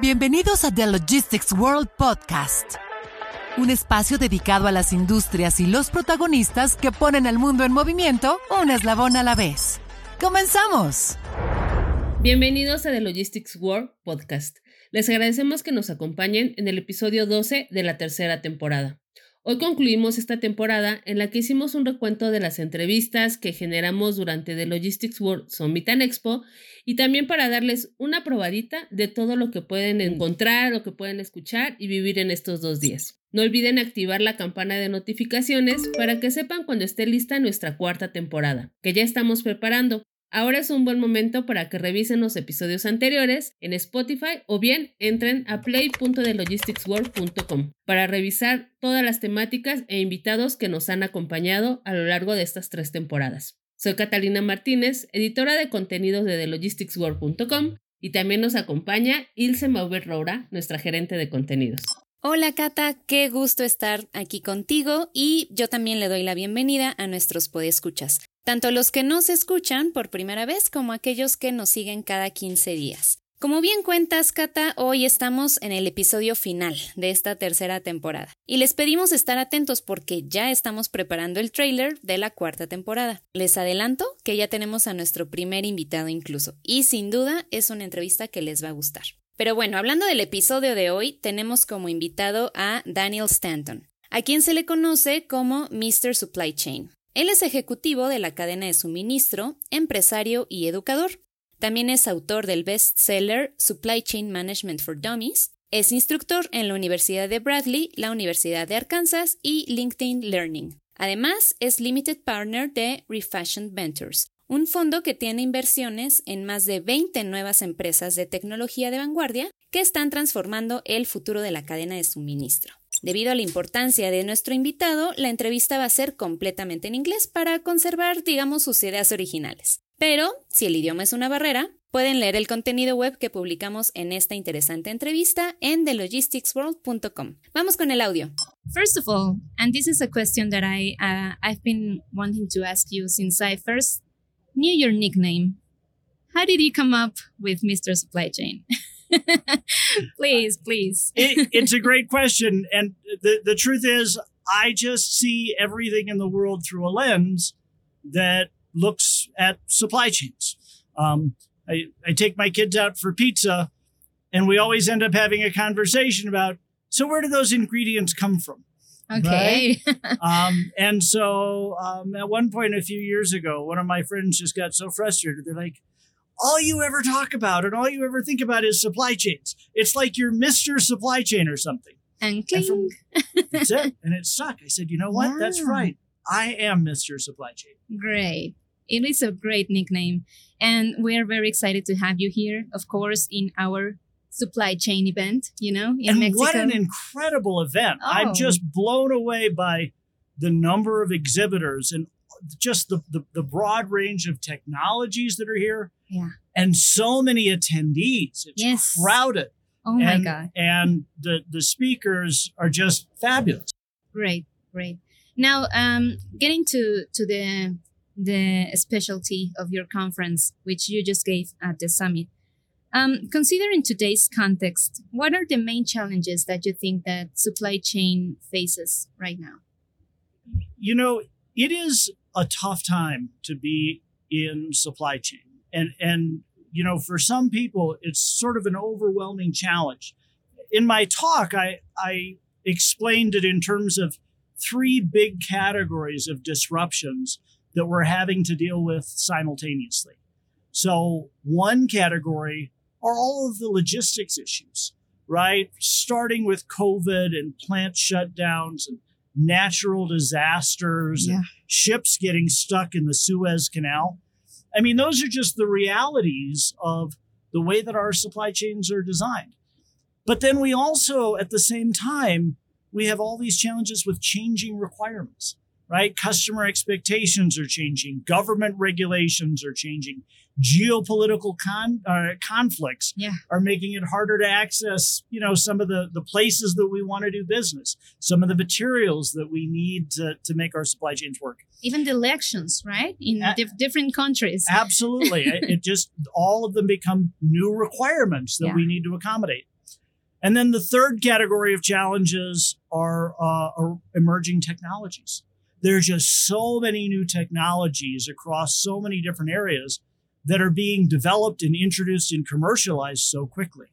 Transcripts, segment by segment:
Bienvenidos a The Logistics World Podcast, un espacio dedicado a las industrias y los protagonistas que ponen al mundo en movimiento un eslabón a la vez. ¡Comenzamos! Bienvenidos a The Logistics World Podcast. Les agradecemos que nos acompañen en el episodio 12 de la tercera temporada. Hoy concluimos esta temporada en la que hicimos un recuento de las entrevistas que generamos durante The Logistics World Summit and Expo y también para darles una probadita de todo lo que pueden encontrar, lo que pueden escuchar y vivir en estos dos días. No olviden activar la campana de notificaciones para que sepan cuando esté lista nuestra cuarta temporada, que ya estamos preparando. Ahora es un buen momento para que revisen los episodios anteriores en Spotify o bien entren a play.thelogisticsworld.com para revisar todas las temáticas e invitados que nos han acompañado a lo largo de estas tres temporadas. Soy Catalina Martínez, editora de contenidos de thelogisticsworld.com y también nos acompaña Ilse Mauber Roura, nuestra gerente de contenidos. Hola Cata, qué gusto estar aquí contigo y yo también le doy la bienvenida a nuestros podescuchas tanto los que nos escuchan por primera vez como aquellos que nos siguen cada 15 días. Como bien cuentas, Cata, hoy estamos en el episodio final de esta tercera temporada y les pedimos estar atentos porque ya estamos preparando el trailer de la cuarta temporada. Les adelanto que ya tenemos a nuestro primer invitado incluso y sin duda es una entrevista que les va a gustar. Pero bueno, hablando del episodio de hoy, tenemos como invitado a Daniel Stanton, a quien se le conoce como Mr. Supply Chain. Él es ejecutivo de la cadena de suministro, empresario y educador. También es autor del bestseller Supply Chain Management for Dummies. Es instructor en la Universidad de Bradley, la Universidad de Arkansas y LinkedIn Learning. Además, es Limited Partner de Refashion Ventures, un fondo que tiene inversiones en más de 20 nuevas empresas de tecnología de vanguardia que están transformando el futuro de la cadena de suministro. Debido a la importancia de nuestro invitado, la entrevista va a ser completamente en inglés para conservar, digamos, sus ideas originales. Pero, si el idioma es una barrera, pueden leer el contenido web que publicamos en esta interesante entrevista en thelogisticsworld.com. Vamos con el audio. First of all, and this is a question that I uh, I've been wanting to ask you since I first knew your nickname. How did you come up with Mr. Supply Chain? please, please. it, it's a great question. And the, the truth is, I just see everything in the world through a lens that looks at supply chains. Um, I, I take my kids out for pizza, and we always end up having a conversation about so where do those ingredients come from? Okay. Right? um, and so um, at one point a few years ago, one of my friends just got so frustrated. They're like, all you ever talk about and all you ever think about is supply chains. It's like you're Mr. Supply Chain or something. And. And from, that's it. And it stuck. I said, you know what? That's right. I am Mr. Supply Chain. Great. It is a great nickname. And we're very excited to have you here, of course, in our supply chain event, you know, in and Mexico. what an incredible event. Oh. I'm just blown away by the number of exhibitors and just the, the, the broad range of technologies that are here. Yeah. And so many attendees. It's Yes. crowded. oh my and, God. And the, the speakers are just fabulous. Great, great. Now, um, getting to to the the specialty of your conference, which you just gave at the summit. Um, considering today's context, what are the main challenges that you think that supply chain faces right now? You know, it is a tough time to be in supply chain. And and you know, for some people it's sort of an overwhelming challenge. In my talk, I I explained it in terms of three big categories of disruptions that we're having to deal with simultaneously. So, one category are all of the logistics issues, right? Starting with COVID and plant shutdowns and natural disasters and ships getting stuck in the Suez Canal. I mean, those are just the realities of the way that our supply chains are designed. But then we also, at the same time, we have all these challenges with changing requirements, right? Customer expectations are changing, government regulations are changing, geopolitical con- uh, conflicts Yeah. are making it harder to access, you know, some of the, the places that we want to do business, some of the materials that we need to, to make our supply chains work. Even the elections, right? In dif- different countries. Absolutely. it, it just, all of them become new requirements that Yeah. we need to accommodate. And then the third category of challenges are, uh, are emerging technologies. There's just so many new technologies across so many different areas that are being developed and introduced and commercialized so quickly.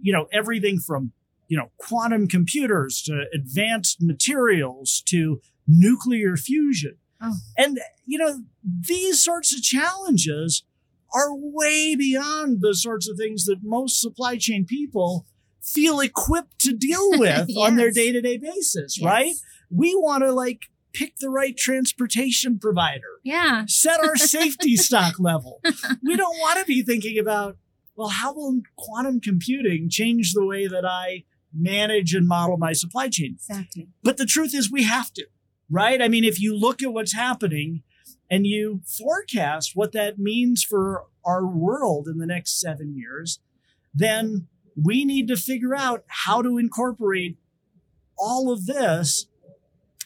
You know, everything from, you know, quantum computers to advanced materials to nuclear fusion. Oh. And, you know, these sorts of challenges are way beyond the sorts of things that most supply chain people feel equipped to deal with on their day to day basis, Yes. right? We want to like pick the right transportation provider, Yeah. set our safety stock level. We don't want to be thinking about, well, how will quantum computing change the way that I manage and model my supply chain? Exactly. But the truth is, we have to, right? I mean, if you look at what's happening and you forecast what that means for our world in the next seven years, then we need to figure out how to incorporate all of this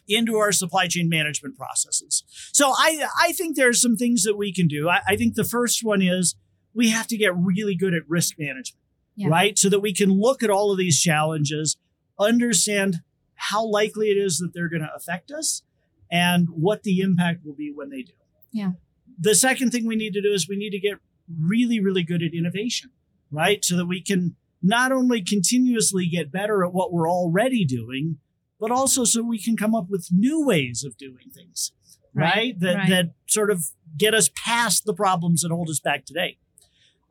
into our supply chain management processes. So I, I think there's some things that we can do. I, I think the first one is we have to get really good at risk management, Yeah. right? So that we can look at all of these challenges, understand how likely it is that they're going to affect us and what the impact will be when they do. Yeah. The second thing we need to do is we need to get really, really good at innovation, right? So that we can not only continuously get better at what we're already doing, but also so we can come up with new ways of doing things, right? Right, That right. that sort of get us past the problems that hold us back today.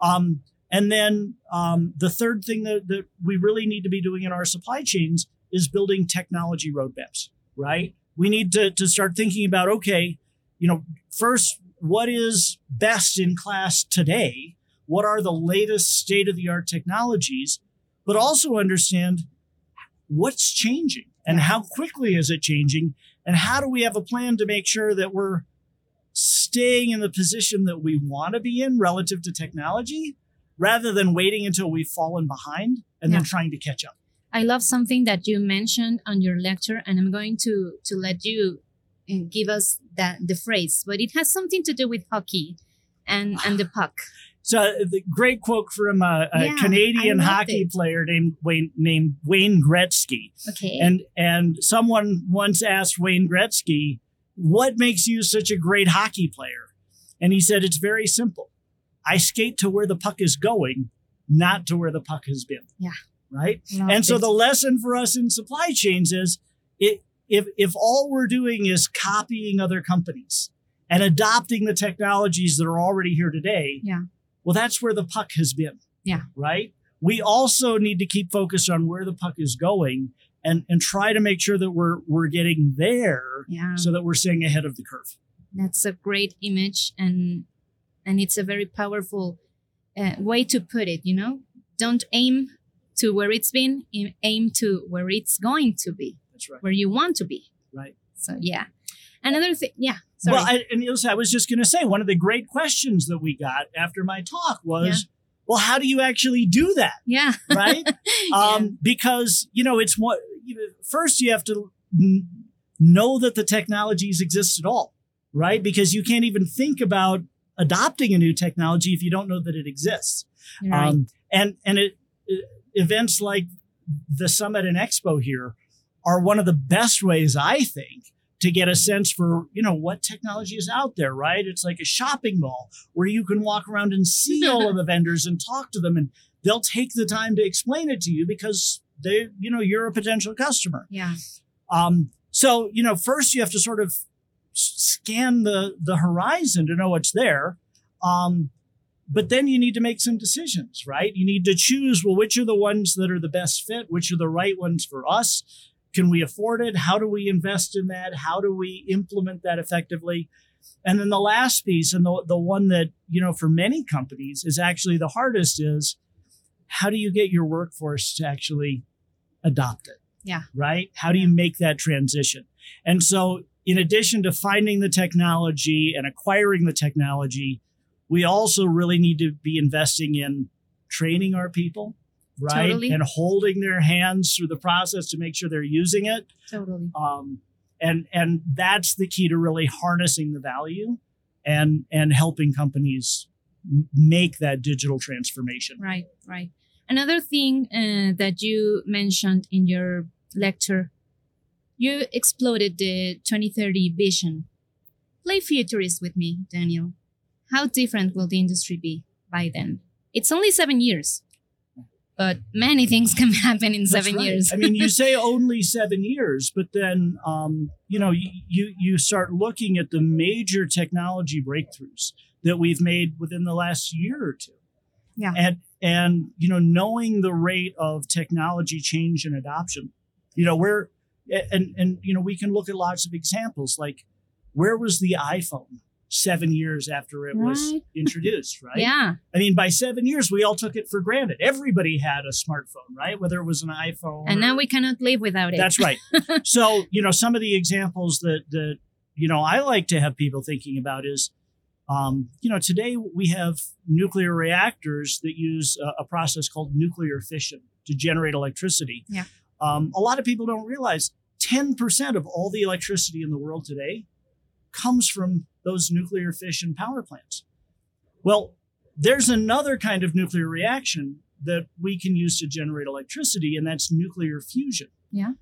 Um, and then um, the third thing that, that we really need to be doing in our supply chains is building technology roadmaps, right? We need to, to start thinking about, okay, you know, first, what is best in class today? What are the latest state of the art technologies? But also understand what's changing and how quickly is it changing? And how do we have a plan to make sure that we're staying in the position that we want to be in relative to technology rather than waiting until we've fallen behind and then trying to catch up? I love something that you mentioned on your lecture, and I'm going to to let you uh, give us that the phrase, but it has something to do with hockey and and the puck. So the great quote from a, a Yeah, Canadian hockey it. player named Wayne named Wayne Gretzky. Okay. And and someone once asked Wayne Gretzky, "What makes you such a great hockey player?" And he said, "It's very simple. I skate to where the puck is going, not to where the puck has been." Yeah. Right? Love and so it. the lesson for us in supply chains is it if if all we're doing is copying other companies and adopting the technologies that are already here today, Yeah. well, that's where the puck has been. Yeah. Right? We also need to keep focused on where the puck is going and and try to make sure that we're we're getting there yeah, so that we're staying ahead of the curve. that's a great image, and and it's a very powerful uh, way to put it. You know, don't aim to where it's been, aim- aim to where it's going to be, That's right. where you want to be. Right. So yeah, another thing. Yeah. Sorry. Well, I, and I was just going to say one of the great questions that we got after my talk was, well, how do you actually do that? yeah. Right? Yeah. um, because you know it's what you know, first you have to know that the technologies exist at all right because you can't even think about adopting a new technology if you don't know that it exists right. um, and and it, it- events like the summit and expo here are one of the best ways i think to get a sense for you know what technology is out there right it's like a shopping mall where you can walk around and see all of the vendors and talk to them and they'll take the time to explain it to you because they you know you're a potential customer yeah. um, so you know, first you have to sort of scan the the horizon to know what's there. Um, but then you need to make some decisions, right? You need to choose well, which are the ones that are the best fit, which are the right ones for us. Can we afford it? How do we invest in that? How do we implement that effectively? And then the last piece, and the, the one that, you know, for many companies is actually the hardest is how do you get your workforce to actually adopt it? Yeah. Right? How do you make that transition? And so, in addition to finding the technology and acquiring the technology, we also really need to be investing in training our people, right? Totally. And holding their hands through the process to make sure they're using it. Totally. Um, and and that's the key to really harnessing the value and and helping companies make that digital transformation. Right, right. Another thing uh, that you mentioned in your lecture, you exploded the 2030 vision. Play futurist with me, Daniel. How different will the industry be by then? It's only seven years, but many things can happen in seven right. years. I mean, you say only seven years, but then um, you know you you start looking at the major technology breakthroughs that we've made within the last year or two. Yeah. And and you know knowing the rate of technology change and adoption, you know where and and you know we can look at lots of examples like where was the iPhone seven years after it was introduced, right? Yeah, I mean, by seven years, we all took it for granted. Everybody had a smartphone, right? Whether it was an iPhone. and or- now we cannot live without it. That's right. so, you know, some of the examples that that you know I like to have people thinking about is, um, you know, today we have nuclear reactors that use a, a process called nuclear fission to generate electricity. Yeah. Um, a lot of people don't realize 10% of all the electricity in the world today comes from those nuclear fission power plants. Well, there's another kind of nuclear reaction that we can use to generate electricity, and that's nuclear fusion. Yeah.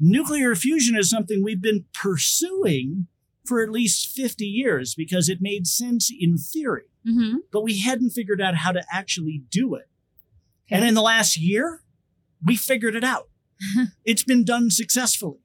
Nuclear fusion is something we've been pursuing for at least 50 years because it made sense in theory, hmm but we hadn't figured out how to actually do it. And in the last year, we figured it out. it's been done successfully.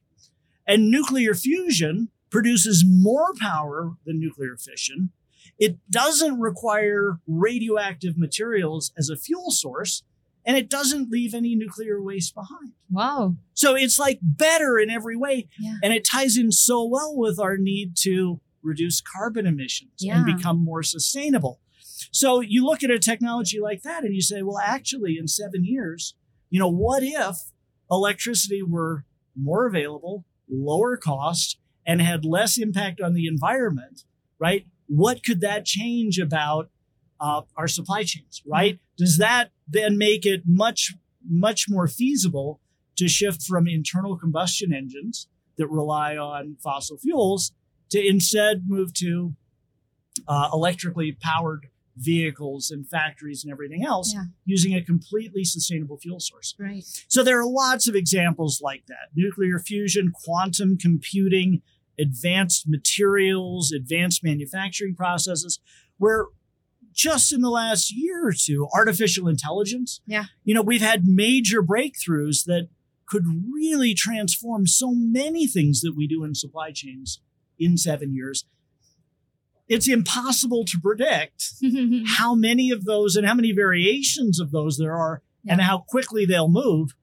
And nuclear fusion produces more power than nuclear fission. It doesn't require radioactive materials as a fuel source, and it doesn't leave any nuclear waste behind. Wow. So it's like better in every way. Yeah. And it ties in so well with our need to reduce carbon emissions Yeah. and become more sustainable. So you look at a technology like that and you say, well, actually, in seven years, you know, what if electricity were more available, lower cost, and had less impact on the environment, right? What could that change about uh, our supply chains, right? Does that then make it much, much more feasible to shift from internal combustion engines that rely on fossil fuels to instead move to uh, electrically powered vehicles and factories and everything else Yeah. using a completely sustainable fuel source. Right. So there are lots of examples like that nuclear fusion, quantum computing, advanced materials, advanced manufacturing processes, where just in the last year or two, artificial intelligence, Yeah. you know, we've had major breakthroughs that could really transform so many things that we do in supply chains in seven years. It's impossible to predict how many of those and how many variations of those there are and how quickly they'll move.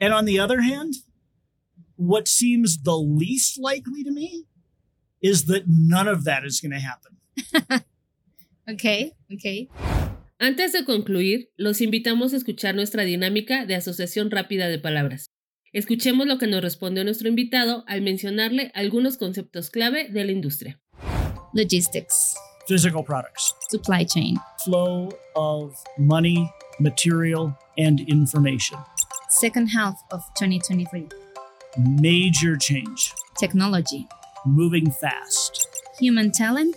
And on the other hand, what seems the least likely to me is that none of that is going to happen. okay. Okay. Antes de concluir, los invitamos a escuchar nuestra dinámica de asociación rápida de palabras. Escuchemos lo que nos respondió nuestro invitado al mencionarle algunos conceptos clave de la industria. Logistics, Physical products, supply chain, flow of money, material, and information. second half of 2023, Major change, technology, moving fast, human talent,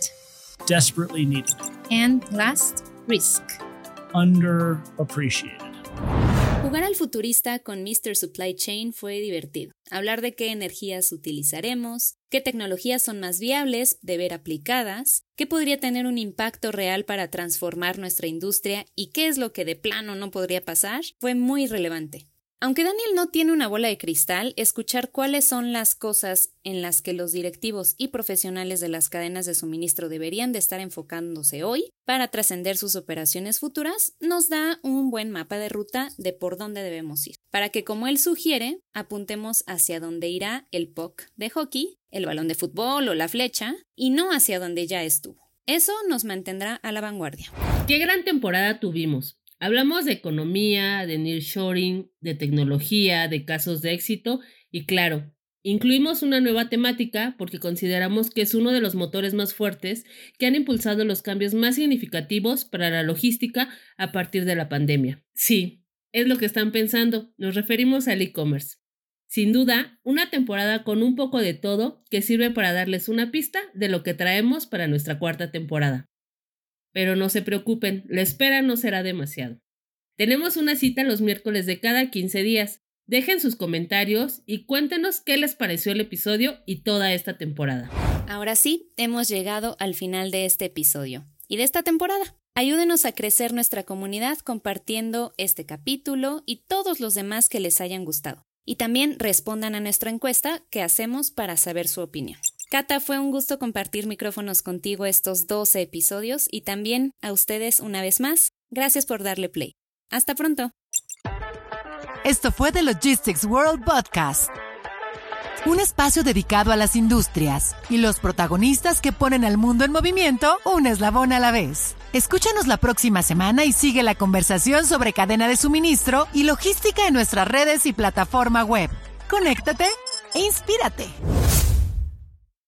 desperately needed, and last, risk. underappreciated. Jugar al futurista con Mr. Supply Chain fue divertido. Hablar de qué energías utilizaremos, qué tecnologías son más viables de ver aplicadas, qué podría tener un impacto real para transformar nuestra industria y qué es lo que de plano no podría pasar, fue muy relevante. Aunque Daniel no tiene una bola de cristal, escuchar cuáles son las cosas en las que los directivos y profesionales de las cadenas de suministro deberían de estar enfocándose hoy para trascender sus operaciones futuras nos da un buen mapa de ruta de por dónde debemos ir, para que como él sugiere, apuntemos hacia dónde irá el puck de hockey, el balón de fútbol o la flecha, y no hacia donde ya estuvo. Eso nos mantendrá a la vanguardia. ¡Qué gran temporada tuvimos! Hablamos de economía, de nearshoring, de tecnología, de casos de éxito y claro, incluimos una nueva temática porque consideramos que es uno de los motores más fuertes que han impulsado los cambios más significativos para la logística a partir de la pandemia. Sí, es lo que están pensando, nos referimos al e-commerce. Sin duda, una temporada con un poco de todo que sirve para darles una pista de lo que traemos para nuestra cuarta temporada. Pero no se preocupen, la espera no será demasiado. Tenemos una cita los miércoles de cada 15 días. Dejen sus comentarios y cuéntenos qué les pareció el episodio y toda esta temporada. Ahora sí, hemos llegado al final de este episodio y de esta temporada. Ayúdenos a crecer nuestra comunidad compartiendo este capítulo y todos los demás que les hayan gustado. Y también respondan a nuestra encuesta que hacemos para saber su opinión. Cata, fue un gusto compartir micrófonos contigo estos 12 episodios y también a ustedes una vez más. Gracias por darle play. Hasta pronto. Esto fue The Logistics World Podcast, un espacio dedicado a las industrias y los protagonistas que ponen al mundo en movimiento un eslabón a la vez. Escúchanos la próxima semana y sigue la conversación sobre cadena de suministro y logística en nuestras redes y plataforma web. Conéctate e inspírate.